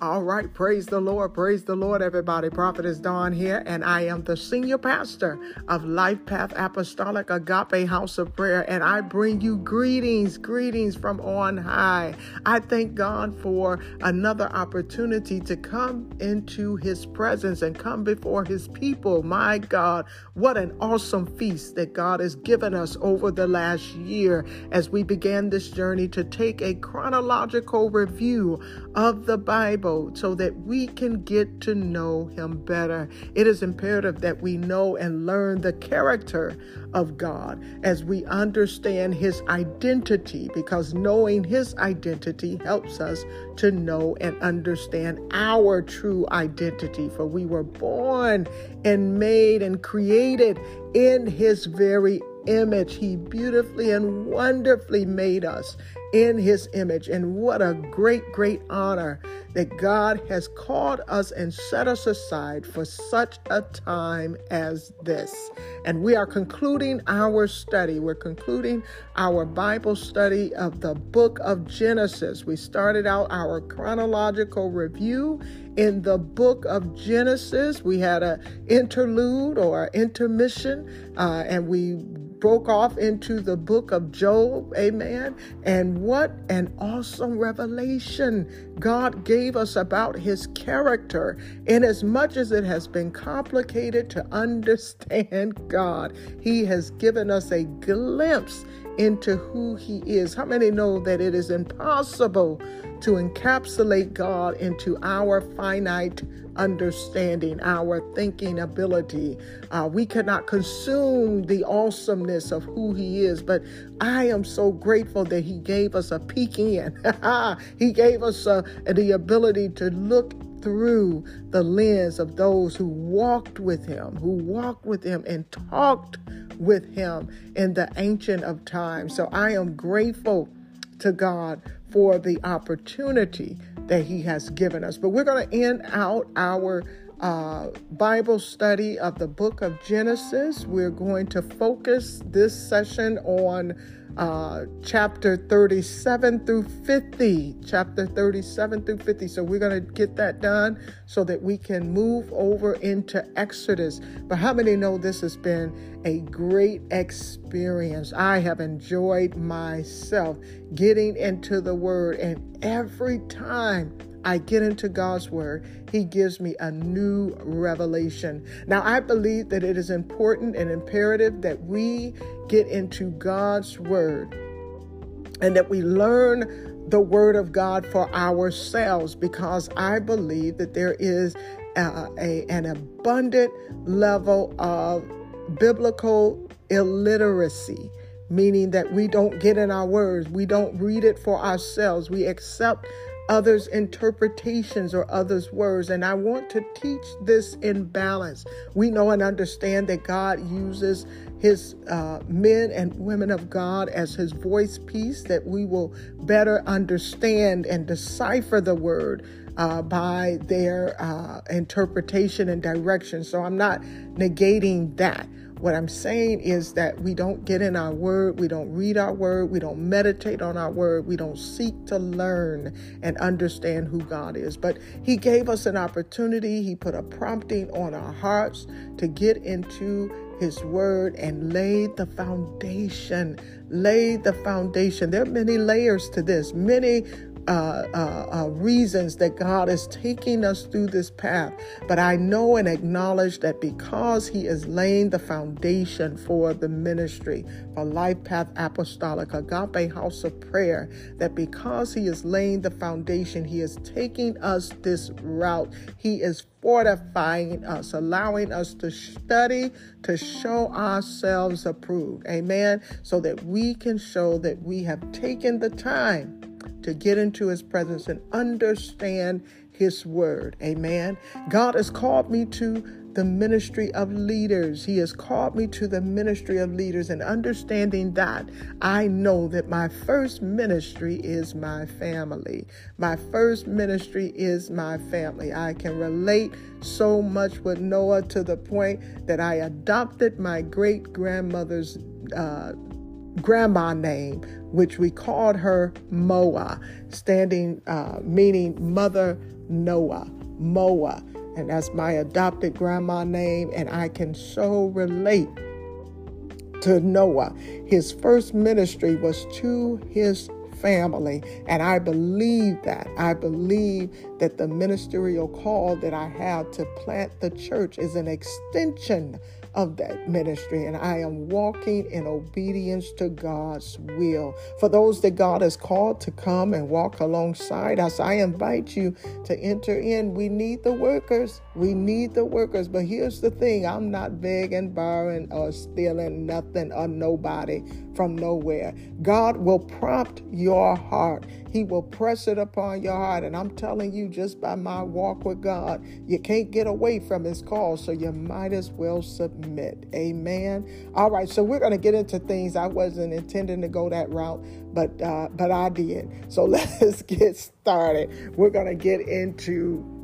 All right, praise the Lord, praise the Lord, everybody. Prophetess Dawn here, and I am the senior pastor of Life Path Apostolic Agape House of Prayer, and I bring you greetings, greetings from on high. I thank God for another opportunity to come into His presence and come before His people. My God, what an awesome feast that God has given us over the last year as we began this journey to take a chronological review of the Bible so that we can get to know Him better. It is imperative that we know and learn the character of God as we understand His identity, because knowing His identity helps us to know and understand our true identity. For we were born and made and created in His very image. He beautifully and wonderfully made us in his image. And what a great, great honor that God has called us and set us aside for such a time as this. And we are concluding our study. We're concluding our Bible study of the book of Genesis. We started out our chronological review in the book of Genesis. We had an interlude or intermission, uh, and we broke off into the book of Job. Amen. And what an awesome revelation God gave us about his character. In as much as it has been complicated to understand God, he has given us a glimpse into who he is. How many know that it is impossible to encapsulate God into our finite understanding, our thinking ability. Uh, we cannot consume the awesomeness of who He is, but I am so grateful that He gave us a peek in. he gave us uh, the ability to look through the lens of those who walked with him, who walked with him and talked with him in the ancient of times. So I am grateful to God for the opportunity that He has given us. But we're going to end out our uh, Bible study of the book of Genesis. We're going to focus this session on uh, chapter 37 through 50. Chapter 37 through 50. So we're going to get that done so that we can move over into Exodus. But how many know this has been a great experience? I have enjoyed myself getting into the Word, and every time I get into God's Word, He gives me a new revelation. Now, I believe that it is important and imperative that we get into God's Word and that we learn the Word of God for ourselves because I believe that there is a, a, an abundant level of biblical illiteracy meaning that we don't get in our words, we don't read it for ourselves, we accept others' interpretations or others' words. And I want to teach this in balance. We know and understand that God uses his uh, men and women of God as his voice piece, that we will better understand and decipher the word. Uh, by their uh, interpretation and direction. So I'm not negating that. What I'm saying is that we don't get in our word, we don't read our word, we don't meditate on our word, we don't seek to learn and understand who God is. But He gave us an opportunity, He put a prompting on our hearts to get into His word and lay the foundation. Lay the foundation. There are many layers to this, many uh, uh, uh, reasons that God is taking us through this path. But I know and acknowledge that because He is laying the foundation for the ministry, for Life Path Apostolic, Agape House of Prayer, that because He is laying the foundation, He is taking us this route. He is fortifying us, allowing us to study to show ourselves approved. Amen. So that we can show that we have taken the time to get into his presence and understand his word. Amen. God has called me to the ministry of leaders. He has called me to the ministry of leaders, and understanding that, I know that my first ministry is my family. My first ministry is my family. I can relate so much with Noah to the point that I adopted my great grandmother's uh, grandma name, which we called her Moa, standing uh, meaning Mother Noah, Moa. And that's my adopted grandma name, and I can so relate to Noah. His first ministry was to his family. And I believe that. I believe that the ministerial call that I have to plant the church is an extension of that ministry, and I am walking in obedience to God's will. For those that God has called to come and walk alongside us, I invite you to enter in. We need the workers. We need the workers. But here's the thing I'm not begging, borrowing, or stealing nothing or nobody from nowhere. God will prompt your heart. He will press it upon your heart. And I'm telling you, just by my walk with God, you can't get away from His call. So you might as well submit. Amen. All right. So we're going to get into things. I wasn't intending to go that route, but uh, but I did. So let's get started. We're going to get into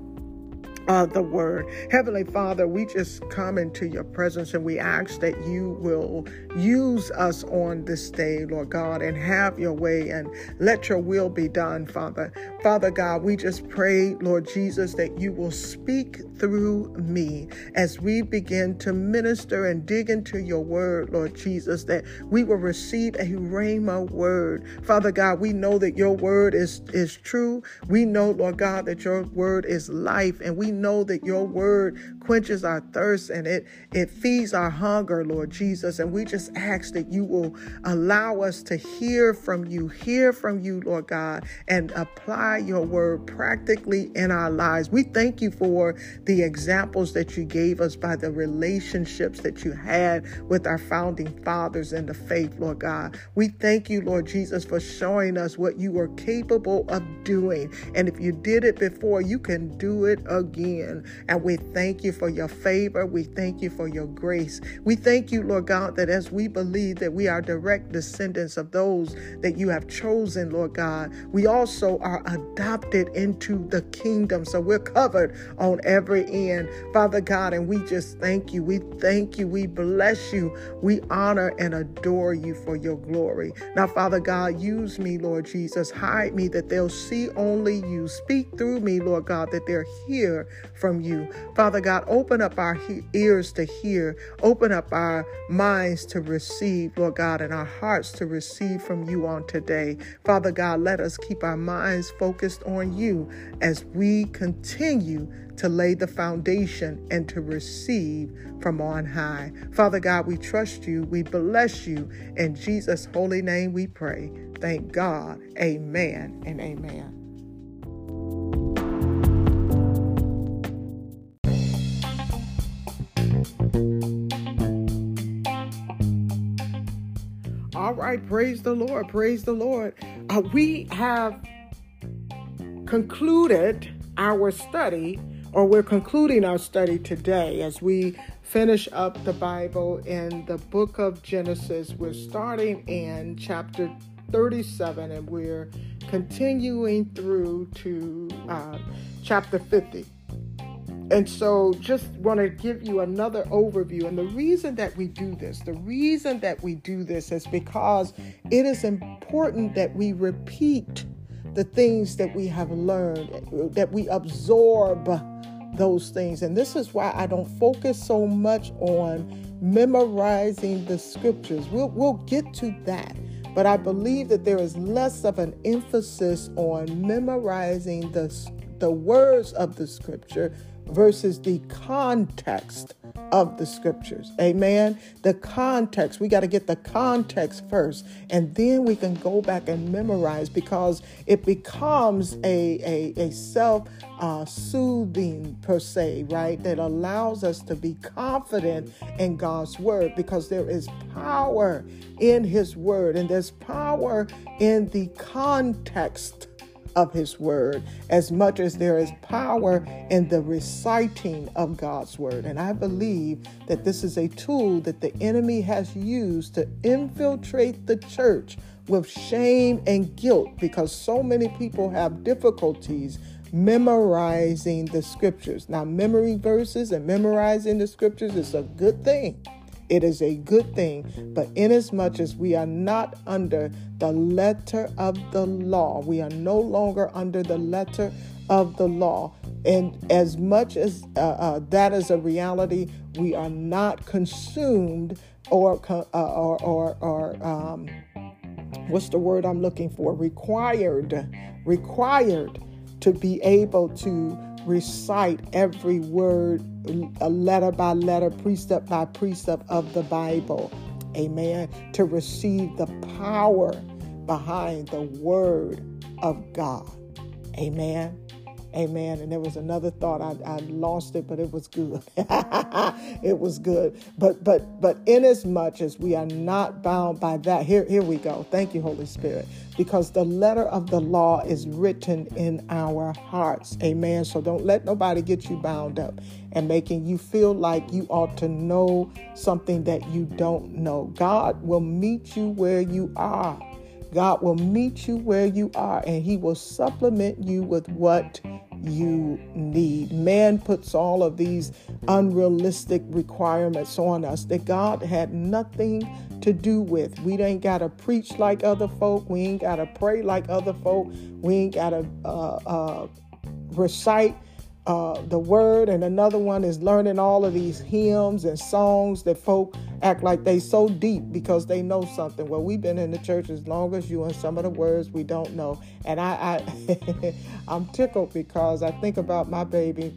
uh, the word. Heavenly Father, we just come into your presence and we ask that you will use us on this day, Lord God, and have your way and let your will be done, Father. Father God, we just pray, Lord Jesus, that you will speak through me as we begin to minister and dig into your word, Lord Jesus, that we will receive a rhema word. Father God, we know that your word is, is true. We know, Lord God, that your word is life, and we know that your word quenches our thirst and it, it feeds our hunger, Lord Jesus. And we just ask that you will allow us to hear from you, hear from you, Lord God, and apply your word practically in our lives. We thank you for the examples that you gave us by the relationships that you had with our founding fathers in the faith, Lord God. We thank you, Lord Jesus, for showing us what you were capable of doing. And if you did it before, you can do it again. And we thank you for your favor. We thank you for your grace. We thank you, Lord God, that as we believe that we are direct descendants of those that you have chosen, Lord God, we also are adopted into the kingdom. So we're covered on every end, Father God, and we just thank you. We thank you. We bless you. We honor and adore you for your glory. Now, Father God, use me, Lord Jesus. Hide me that they'll see only you. Speak through me, Lord God, that they'll hear from you. Father God, open up our he- ears to hear, open up our minds to receive, Lord God, and our hearts to receive from you on today. Father God, let us keep our minds focused on you as we continue to lay the foundation and to receive from on high. Father God, we trust you, we bless you. In Jesus' holy name we pray. Thank God. Amen and amen. Right, praise the Lord, praise the Lord. Uh, we have concluded our study, or we're concluding our study today as we finish up the Bible in the book of Genesis. We're starting in chapter 37 and we're continuing through to uh, chapter 50. And so, just want to give you another overview. And the reason that we do this, the reason that we do this is because it is important that we repeat the things that we have learned, that we absorb those things. And this is why I don't focus so much on memorizing the scriptures. We'll, we'll get to that. But I believe that there is less of an emphasis on memorizing the, the words of the scripture versus the context of the scriptures. Amen. The context, we got to get the context first, and then we can go back and memorize because it becomes a, a, a self uh, soothing, per se, right? That allows us to be confident in God's word because there is power in His word, and there's power in the context of His Word as much as there is power in the reciting of God's Word. And I believe that this is a tool that the enemy has used to infiltrate the church with shame and guilt because so many people have difficulties memorizing the scriptures. Now, memory verses and memorizing the scriptures is a good thing. It is a good thing, but inasmuch as we are not under the letter of the law, we are no longer under the letter of the law. And as much as uh, uh, that is a reality, we are not consumed or uh, or or, or um, what's the word I'm looking for? Required, required to be able to recite every word, a letter by letter, precept by precept of the Bible. Amen. To receive the power behind the word of God. Amen. Amen. And there was another thought. I, I lost it, but it was good. it was good. But but but inasmuch as we are not bound by that, here, here we go. Thank you, Holy Spirit. Because the letter of the law is written in our hearts. Amen. So don't let nobody get you bound up and making you feel like you ought to know something that you don't know. God will meet you where you are. God will meet you where you are and He will supplement you with what you need. Man puts all of these unrealistic requirements on us that God had nothing to do with. We ain't got to preach like other folk. We ain't got to pray like other folk. We ain't got to uh, uh, recite uh, the word, and another one is learning all of these hymns and songs that folk act like they so deep because they know something. Well, we've been in the church as long as you, and some of the words we don't know. And I, I I'm tickled because I think about my baby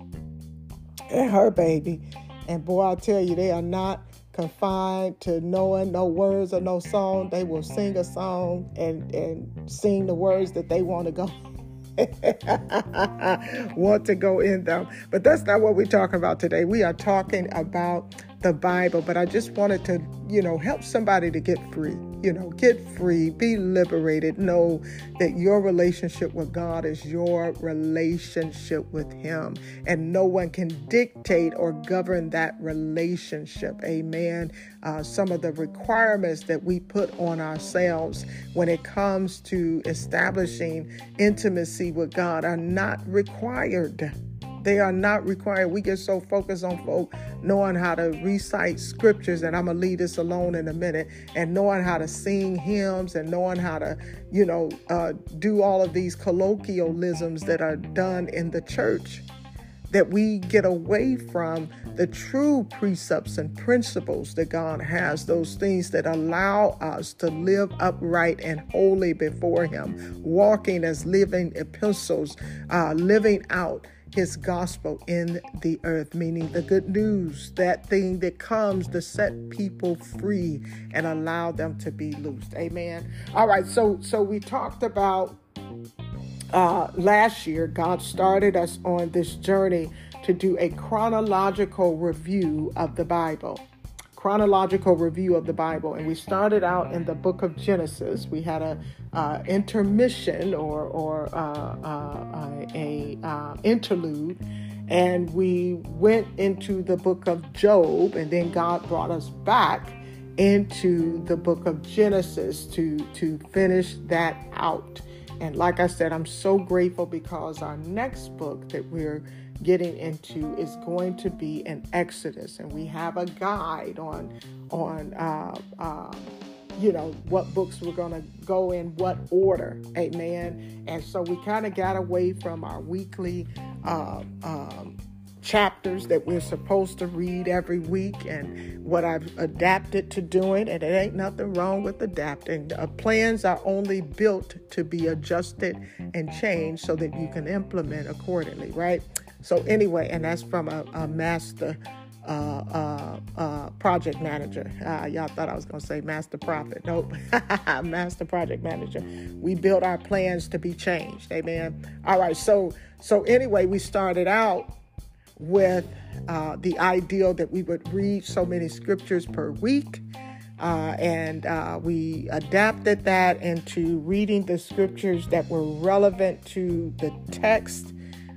and her baby, and boy, I tell you, they are not confined to knowing no words or no song. They will sing a song and and sing the words that they want to go want to go in them. But that's not what we're talking about today. We are talking about the Bible, but I just wanted to, you know, help somebody to get free. You know, get free, be liberated. Know that your relationship with God is your relationship with Him, and no one can dictate or govern that relationship. Amen. Uh, some of the requirements that we put on ourselves when it comes to establishing intimacy with God are not required. They are not required. We get so focused on folk knowing how to recite scriptures, and I'm gonna leave this alone in a minute, and knowing how to sing hymns and knowing how to, you know, uh, do all of these colloquialisms that are done in the church. That we get away from the true precepts and principles that God has, those things that allow us to live upright and holy before Him, walking as living epistles, uh, living out his gospel in the earth, meaning the good news, that thing that comes to set people free and allow them to be loosed. Amen. All right, so so we talked about uh, last year, God started us on this journey to do a chronological review of the Bible chronological review of the Bible, and we started out in the book of Genesis. We had a uh, intermission or or uh, uh, a uh, interlude, and we went into the book of Job, and then God brought us back into the book of Genesis to to finish that out. And like I said, I'm so grateful because our next book that we're getting into is going to be an Exodus, and we have a guide on on uh, uh, you know what books we're going to go in what order, amen. And so we kind of got away from our weekly. Uh, um, chapters that we're supposed to read every week and what I've adapted to doing, and it ain't nothing wrong with adapting. Uh, plans are only built to be adjusted and changed so that you can implement accordingly, right? So anyway, and that's from a, a master uh, uh, uh, project manager. Uh, y'all thought I was going to say master prophet. Nope. master project manager. We built our plans to be changed. Amen. All right. So, so anyway, we started out with uh, the ideal that we would read so many scriptures per week. Uh, and we adapted that into reading the scriptures that were relevant to the text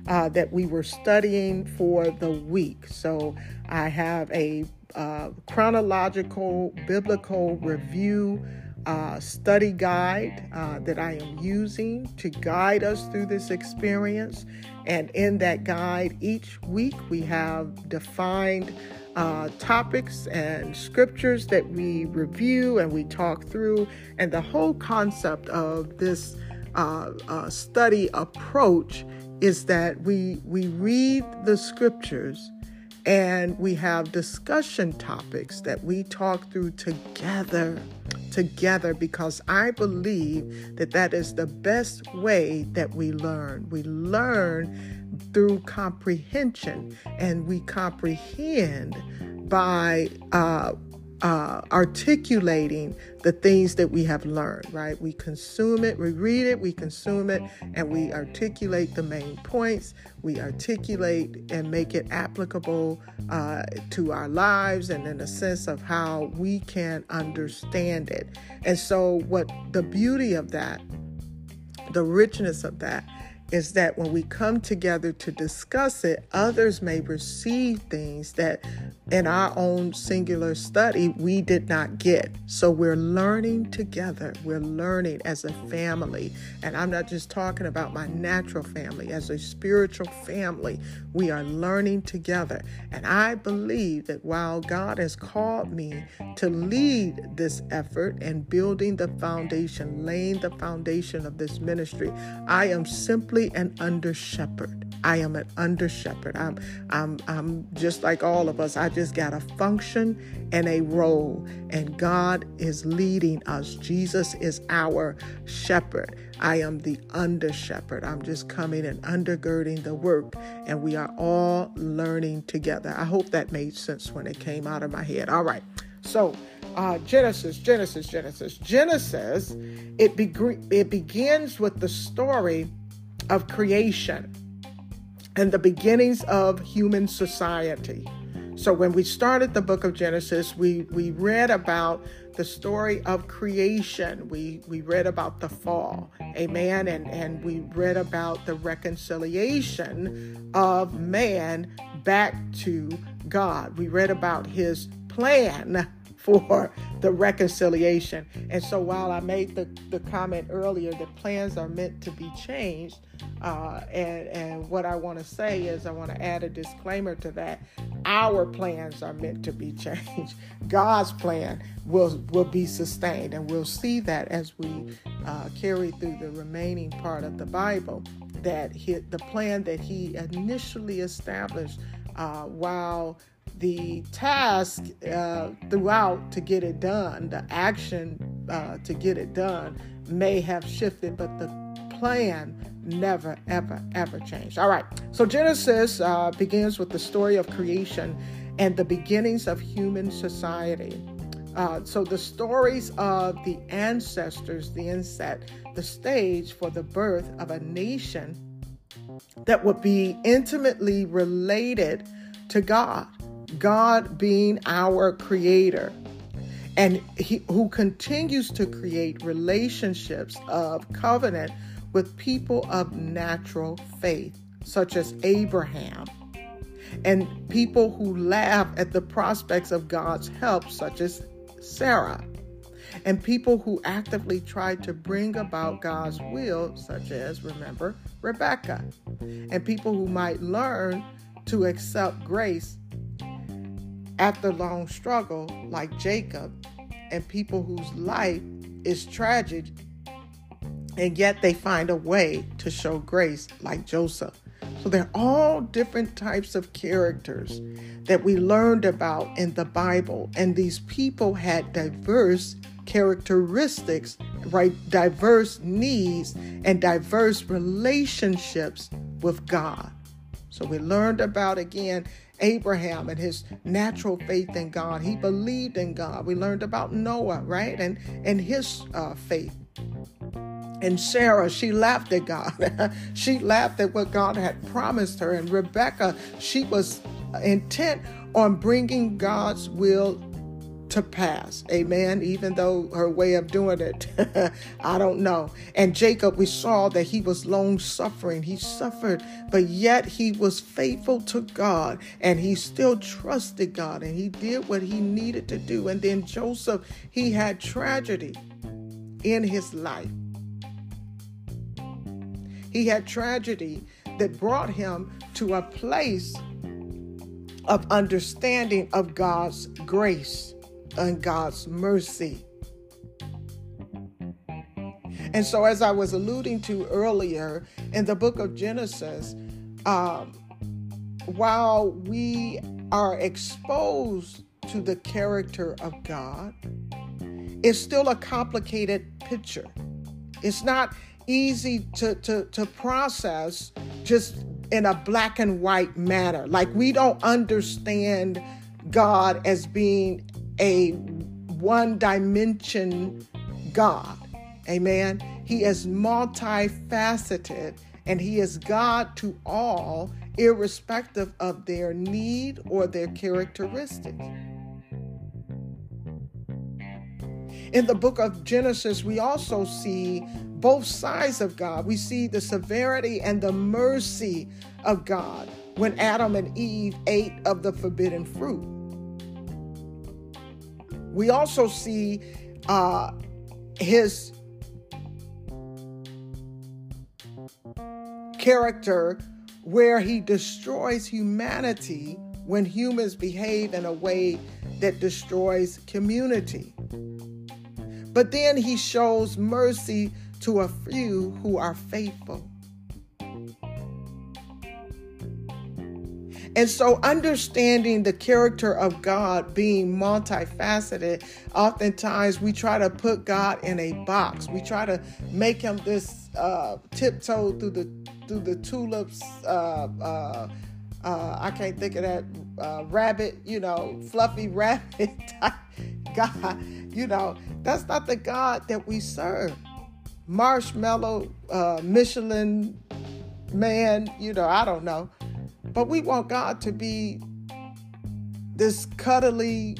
uh, that we were studying for the week. So I have a uh, chronological biblical review uh, study guide uh, that I am using to guide us through this experience. And in that guide, each week we have defined uh, topics and scriptures that we review and we talk through. And the whole concept of this uh, uh, study approach is that we we read the scriptures and we have discussion topics that we talk through together together because i believe that that is the best way that we learn. We learn through comprehension and we comprehend by uh, uh, articulating the things that we have learned, right? We consume it, we read it, we consume it, and we articulate the main points. We articulate and make it applicable uh, to our lives and in a sense of how we can understand it. And so, what the beauty of that, the richness of that, is that when we come together to discuss it, others may receive things that in our own singular study we did not get. So we're learning together. We're learning as a family. And I'm not just talking about my natural family, as a spiritual family, we are learning together. And I believe that while God has called me to lead this effort and building the foundation, laying the foundation of this ministry, I am simply simply an under shepherd. I am an under shepherd. I'm, I'm, I'm just like all of us. I just got a function and a role, and God is leading us. Jesus is our shepherd. I am the under shepherd. I'm just coming and undergirding the work, and we are all learning together. I hope that made sense when it came out of my head. All right. So, uh, Genesis, Genesis, Genesis, Genesis, it, be- it begins with the story of creation and the beginnings of human society. So when we started the book of Genesis, we, we read about the story of creation. We we read about the fall. Amen. And and we read about the reconciliation of man back to God. We read about his plan for the reconciliation. And so while I made the, the comment earlier that plans are meant to be changed, uh, and, and what I want to say is I want to add a disclaimer to that. Our plans are meant to be changed. God's plan will, will be sustained. And we'll see that as we uh, carry through the remaining part of the Bible, that he, the plan that he initially established uh, while the task uh, throughout to get it done, the action uh, to get it done may have shifted, but the plan never, ever, ever changed. All right, so Genesis uh, begins with the story of creation and the beginnings of human society. Uh, so the stories of the ancestors then set the stage for the birth of a nation that would be intimately related to God. God being our creator and he, who continues to create relationships of covenant with people of natural faith, such as Abraham, and people who laugh at the prospects of God's help, such as Sarah, and people who actively try to bring about God's will, such as, remember, Rebecca, and people who might learn to accept grace after long struggle, like Jacob, and people whose life is tragic, and yet they find a way to show grace, like Joseph. So they're all different types of characters that we learned about in the Bible, and these people had diverse characteristics, right? Diverse needs and diverse relationships with God. So we learned about again Abraham and his natural faith in God. He believed in God. We learned about Noah, right? And and his uh, faith. And Sarah, she laughed at God. she laughed at what God had promised her. And Rebecca, she was intent on bringing God's will to pass. Amen. Even though her way of doing it, I don't know. And Jacob, we saw that he was long suffering. He suffered, but yet he was faithful to God and he still trusted God and he did what he needed to do. And then Joseph, he had tragedy in his life. He had tragedy that brought him to a place of understanding of God's grace and God's mercy. And so, as I was alluding to earlier in the book of Genesis, um, while we are exposed to the character of God, it's still a complicated picture. It's not easy to, to, to process just in a black and white manner. Like we don't understand God as being a one dimension God. Amen. He is multifaceted and He is God to all, irrespective of their need or their characteristics. In the book of Genesis, we also see both sides of God. We see the severity and the mercy of God when Adam and Eve ate of the forbidden fruit. We also see uh, his character where he destroys humanity when humans behave in a way that destroys community. But then he shows mercy to a few who are faithful. And so, understanding the character of God being multifaceted, oftentimes we try to put God in a box. We try to make him this uh, tiptoe through the through the tulips. Uh, uh, uh I can't think of that uh, rabbit, you know, fluffy rabbit type God. You know, that's not the God that we serve. Marshmallow, uh, Michelin man, you know, I don't know. But we want God to be this cuddly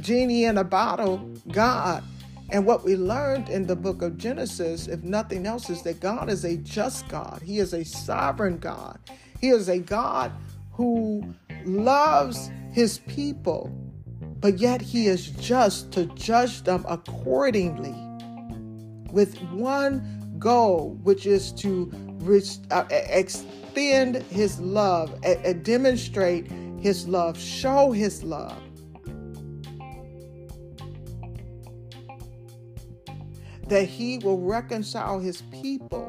genie in a bottle God. And what we learned in the book of Genesis, if nothing else, is that God is a just God. He is a sovereign God. He is a God who loves his people but yet he is just to judge them accordingly with one goal, which is to extend his love, uh, demonstrate his love, show his love. That he will reconcile his people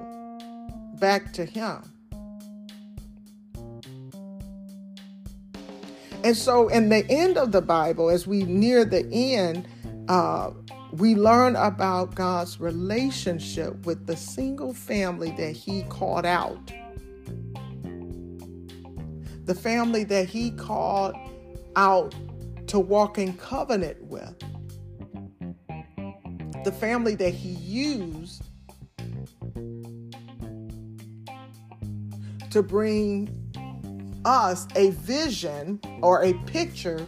back to him. And so, in the end of the Bible, as we near the end, uh, we learn about God's relationship with the single family that He called out. The family that He called out to walk in covenant with. The family that He used to bring us a vision or a picture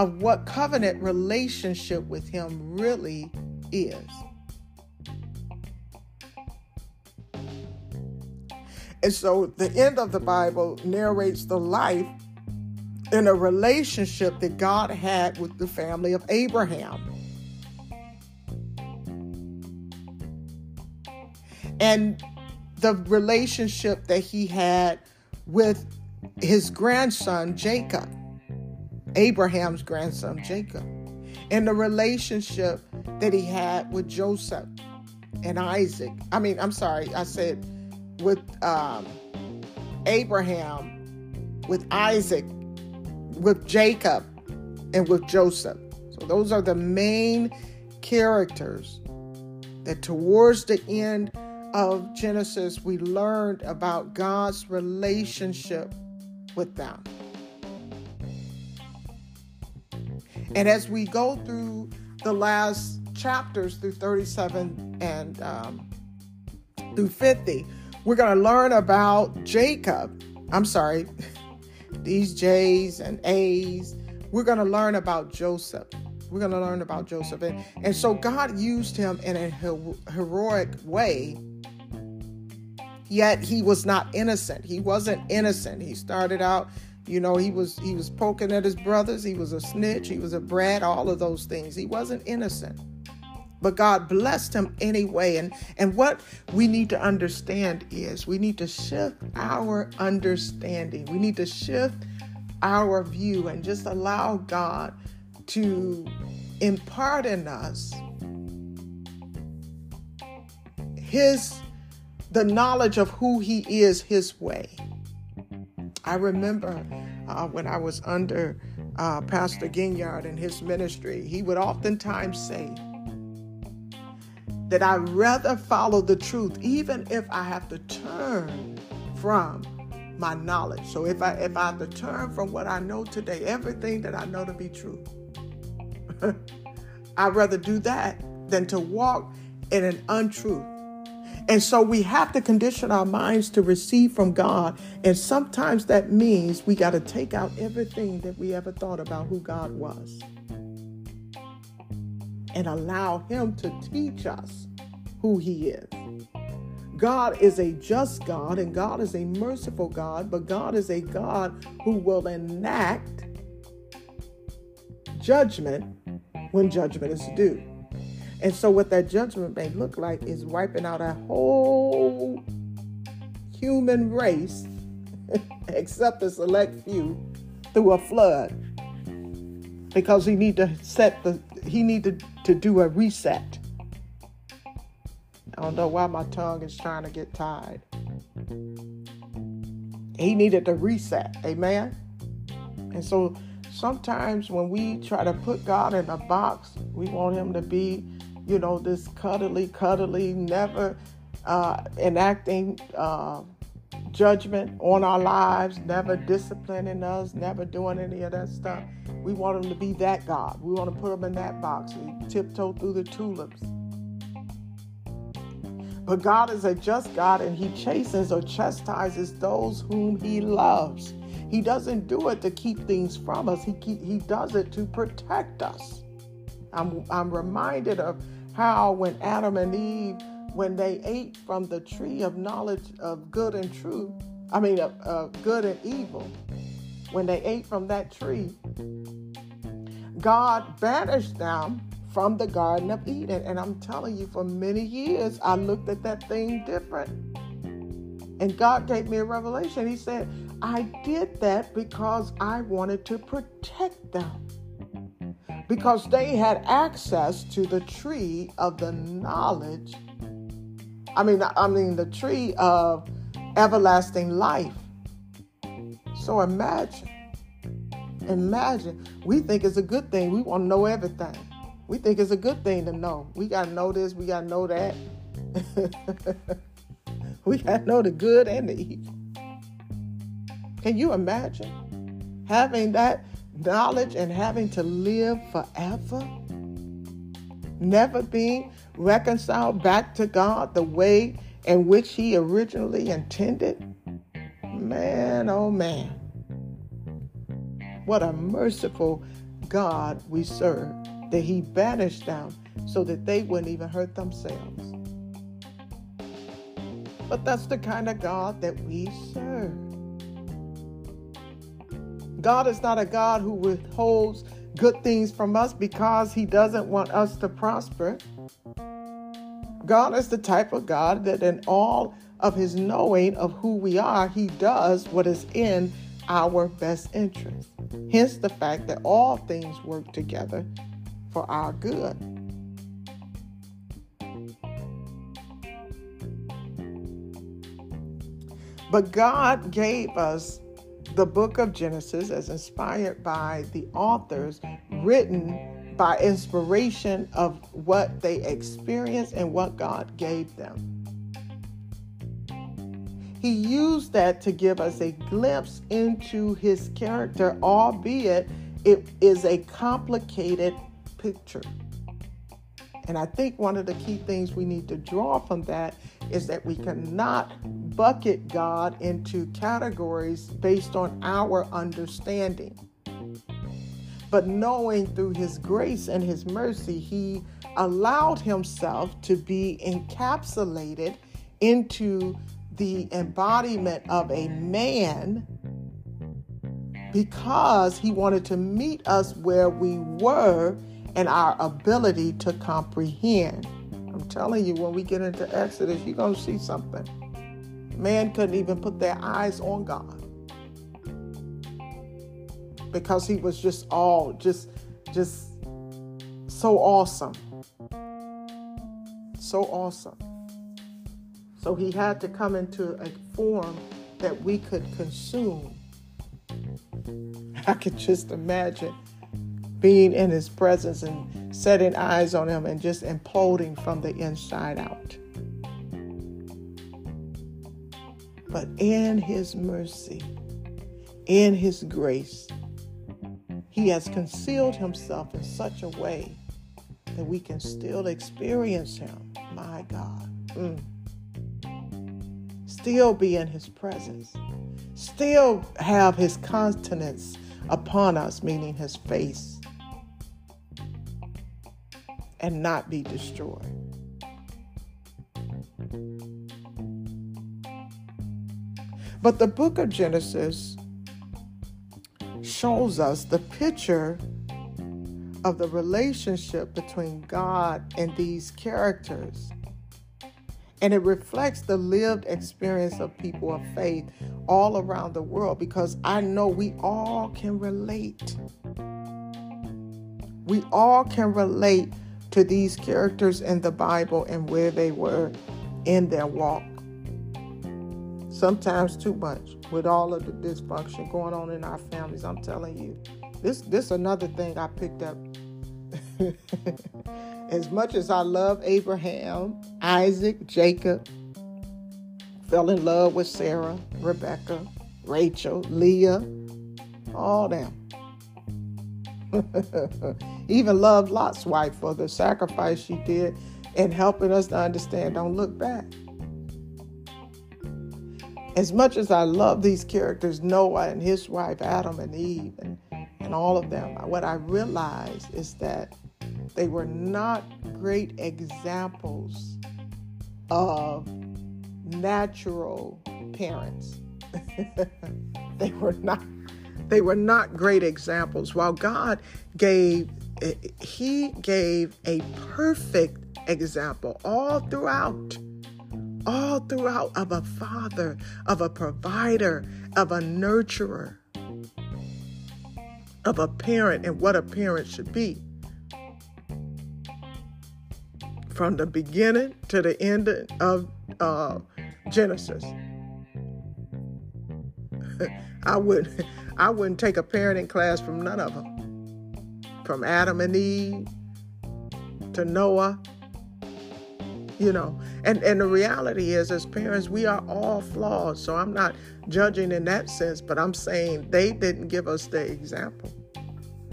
of what covenant relationship with Him really is. And so the end of the Bible narrates the life in a relationship that God had with the family of Abraham. And the relationship that he had with his grandson Jacob, Abraham's grandson Jacob, and the relationship that he had with Joseph and Isaac. I mean, I'm sorry, I said with um, Abraham, with Isaac, with Jacob, and with Joseph. So those are the main characters that towards the end of Genesis we learned about God's relationship with them. And as we go through the last chapters through 37 and um, through 50, we're going to learn about Jacob. I'm sorry, these J's and A's. We're going to learn about Joseph. We're going to learn about Joseph. And, and so God used him in a heroic way yet he was not innocent. He wasn't innocent. He started out, you know, he was he was poking at his brothers. He was a snitch. He was a brat. All of those things. He wasn't innocent. But God blessed him anyway. And, and what we need to understand is we need to shift our understanding. We need to shift our view and just allow God to impart in us his the knowledge of who he is his way i remember uh, when i was under uh, pastor ginyard and his ministry he would oftentimes say that i'd rather follow the truth even if i have to turn from my knowledge. So if i if i have to turn from what i know today everything that i know to be true i'd rather do that than to walk in an untruth and so we have to condition our minds to receive from God. And sometimes that means we got to take out everything that we ever thought about who God was and allow Him to teach us who He is. God is a just God and God is a merciful God, but God is a God who will enact judgment when judgment is due. And so, what that judgment may look like is wiping out a whole human race, except a select few, through a flood. Because he need to set the he needed to do a reset. I don't know why my tongue is trying to get tied. He needed to reset. Amen. And so sometimes when we try to put God in a box, we want him to be you know, this cuddly, cuddly, never uh, enacting uh, judgment on our lives, never disciplining us, never doing any of that stuff. We want him to be that God. We want to put him in that box. We tiptoe through the tulips. But God is a just God and he chastens or chastises those whom he loves. He doesn't do it to keep things from us. He keep, he does it to protect us. I'm, I'm reminded of how when Adam and Eve, when they ate from the tree of knowledge of good and true, I mean, of, of good and evil, when they ate from that tree, God banished them from the Garden of Eden. And I'm telling you, for many years, I looked at that thing different. And God gave me a revelation. He said, I did that because I wanted to protect them because they had access to the tree of the knowledge. I mean, I mean the tree of everlasting life. So imagine, imagine. We think it's a good thing. We want to know everything. We think it's a good thing to know. We got to know this. We got to know that. we got to know the good and the evil. Can you imagine having that knowledge and having to live forever, never being reconciled back to God the way in which He originally intended? Man, oh man. What a merciful God we serve that He banished them so that they wouldn't even hurt themselves. But that's the kind of God that we serve. God is not a God who withholds good things from us because he doesn't want us to prosper. God is the type of God that, in all of his knowing of who we are, he does what is in our best interest. Hence, the fact that all things work together for our good. But God gave us the book of Genesis as inspired by the authors, written by inspiration of what they experienced and what God gave them. He used that to give us a glimpse into his character, albeit it is a complicated picture. And I think one of the key things we need to draw from that is that we cannot bucket God into categories based on our understanding. But knowing through His grace and His mercy, He allowed Himself to be encapsulated into the embodiment of a man because He wanted to meet us where we were and our ability to comprehend. I'm telling you, when we get into Exodus, you're going to see something. Man couldn't even put their eyes on God. because he was just all just just so awesome. So awesome. So he had to come into a form that we could consume. I could just imagine being in his presence and setting eyes on him and just imploding from the inside out. But in his mercy, in his grace, he has concealed himself in such a way that we can still experience him. My God. Mm. Still be in his presence. Still have his countenance upon us, meaning his face, and not be destroyed. But the book of Genesis shows us the picture of the relationship between God and these characters. And it reflects the lived experience of people of faith all around the world because I know we all can relate. We all can relate to these characters in the Bible and where they were in their walk sometimes too much with all of the dysfunction going on in our families. I'm telling you, this this another thing I picked up. as much as I love Abraham, Isaac, Jacob, fell in love with Sarah, Rebecca, Rachel, Leah, all them. Even loved Lot's wife for the sacrifice she did and helping us to understand don't look back as much as I love these characters, Noah and his wife, Adam and Eve, and, and all of them, what I realize is that they were not great examples of natural parents. they were not they were not great examples. While God gave he gave a perfect example all throughout all throughout of a father, of a provider, of a nurturer, of a parent, and what a parent should be. From the beginning to the end of uh, Genesis. I would I wouldn't take a parenting class from none of them. From Adam and Eve to Noah you know. And and the reality is as parents we are all flawed. So i'm not judging in that sense but i'm saying they didn't give us the example.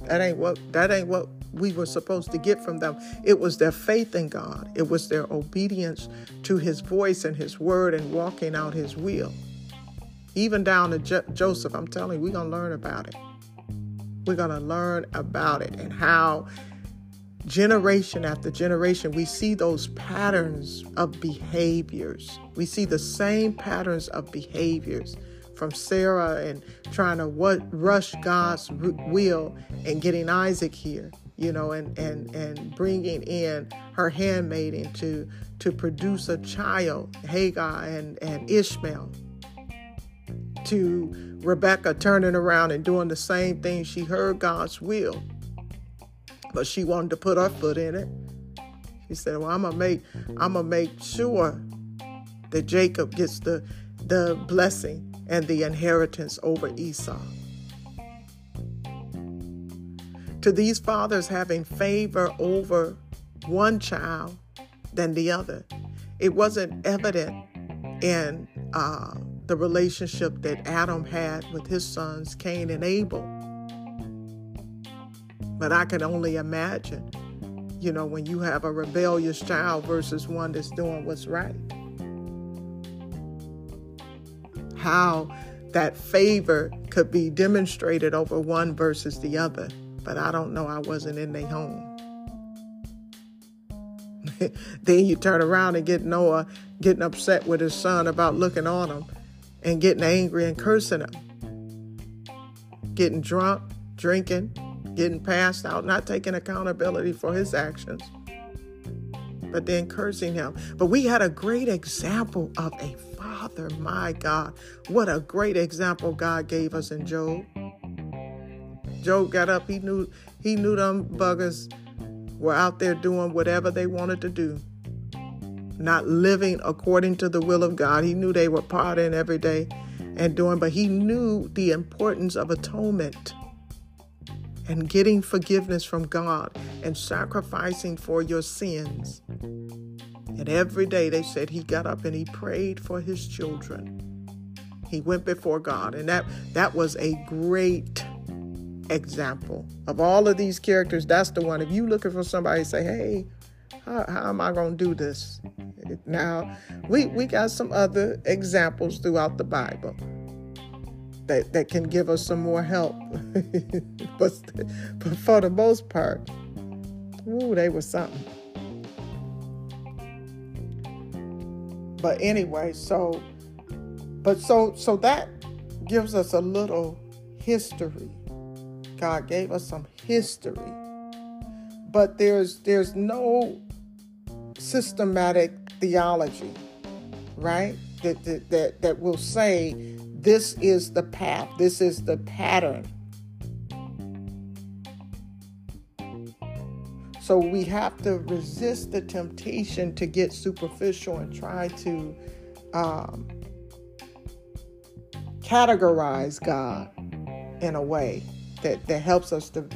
That ain't what that ain't what we were supposed to get from them. It was their faith in god. It was their obedience to his voice and his word and walking out his will even down to jo- joseph i'm telling you we're going to learn about it we're going to learn about it and how generation after generation, we see those patterns of behaviors. We see the same patterns of behaviors from Sarah and trying to what, rush God's will and getting Isaac here, you know, and and and bringing in her handmaiden to to produce a child, Hagar and and Ishmael. To Rebecca turning around and doing the same thing. She heard God's will but she wanted to put her foot in it. She said, "Well, I'm gonna make I'm gonna make sure that Jacob gets the the blessing and the inheritance over Esau." To these fathers having favor over one child than the other, it wasn't evident in uh, the relationship that Adam had with his sons Cain and Abel but I can only imagine, you know, when you have a rebellious child versus one that's doing what's right. How that favor could be demonstrated over one versus the other. But I don't know, I wasn't in their home. then you turn around and get Noah getting upset with his son about looking on him and getting angry and cursing him. Getting drunk, drinking, getting passed out, not taking accountability for his actions, but then cursing him. But we had a great example of a father. My God, what a great example God gave us in Job. Job got up, he knew he knew them buggers were out there doing whatever they wanted to do, not living according to the will of God. He knew they were partying every day and doing, but he knew the importance of atonement and getting forgiveness from God and sacrificing for your sins. And every day they said he got up and he prayed for his children. He went before God, and that that was a great example of all of these characters. That's the one. If you looking for somebody, say, "Hey, how, how am I going to do this?" Now, we we got some other examples throughout the Bible that that can give us some more help, but but for the most part, ooh, they were something. But anyway, so but so so that gives us a little history. God gave us some history. But there's there's no systematic theology, right? That that that, that will say this is the path, this is the pattern. So we have to resist the temptation to get superficial and try to um, categorize God in a way that, that helps us to,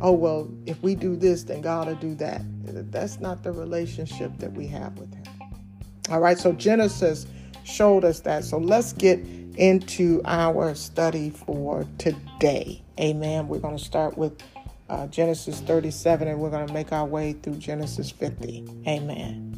oh, well, if we do this, then God will do that. That's not the relationship that we have with Him. All right, so Genesis showed us that. So let's get into our study for today. Amen. We're going to start with uh, Genesis 37 and we're going to make our way through Genesis 50. Amen.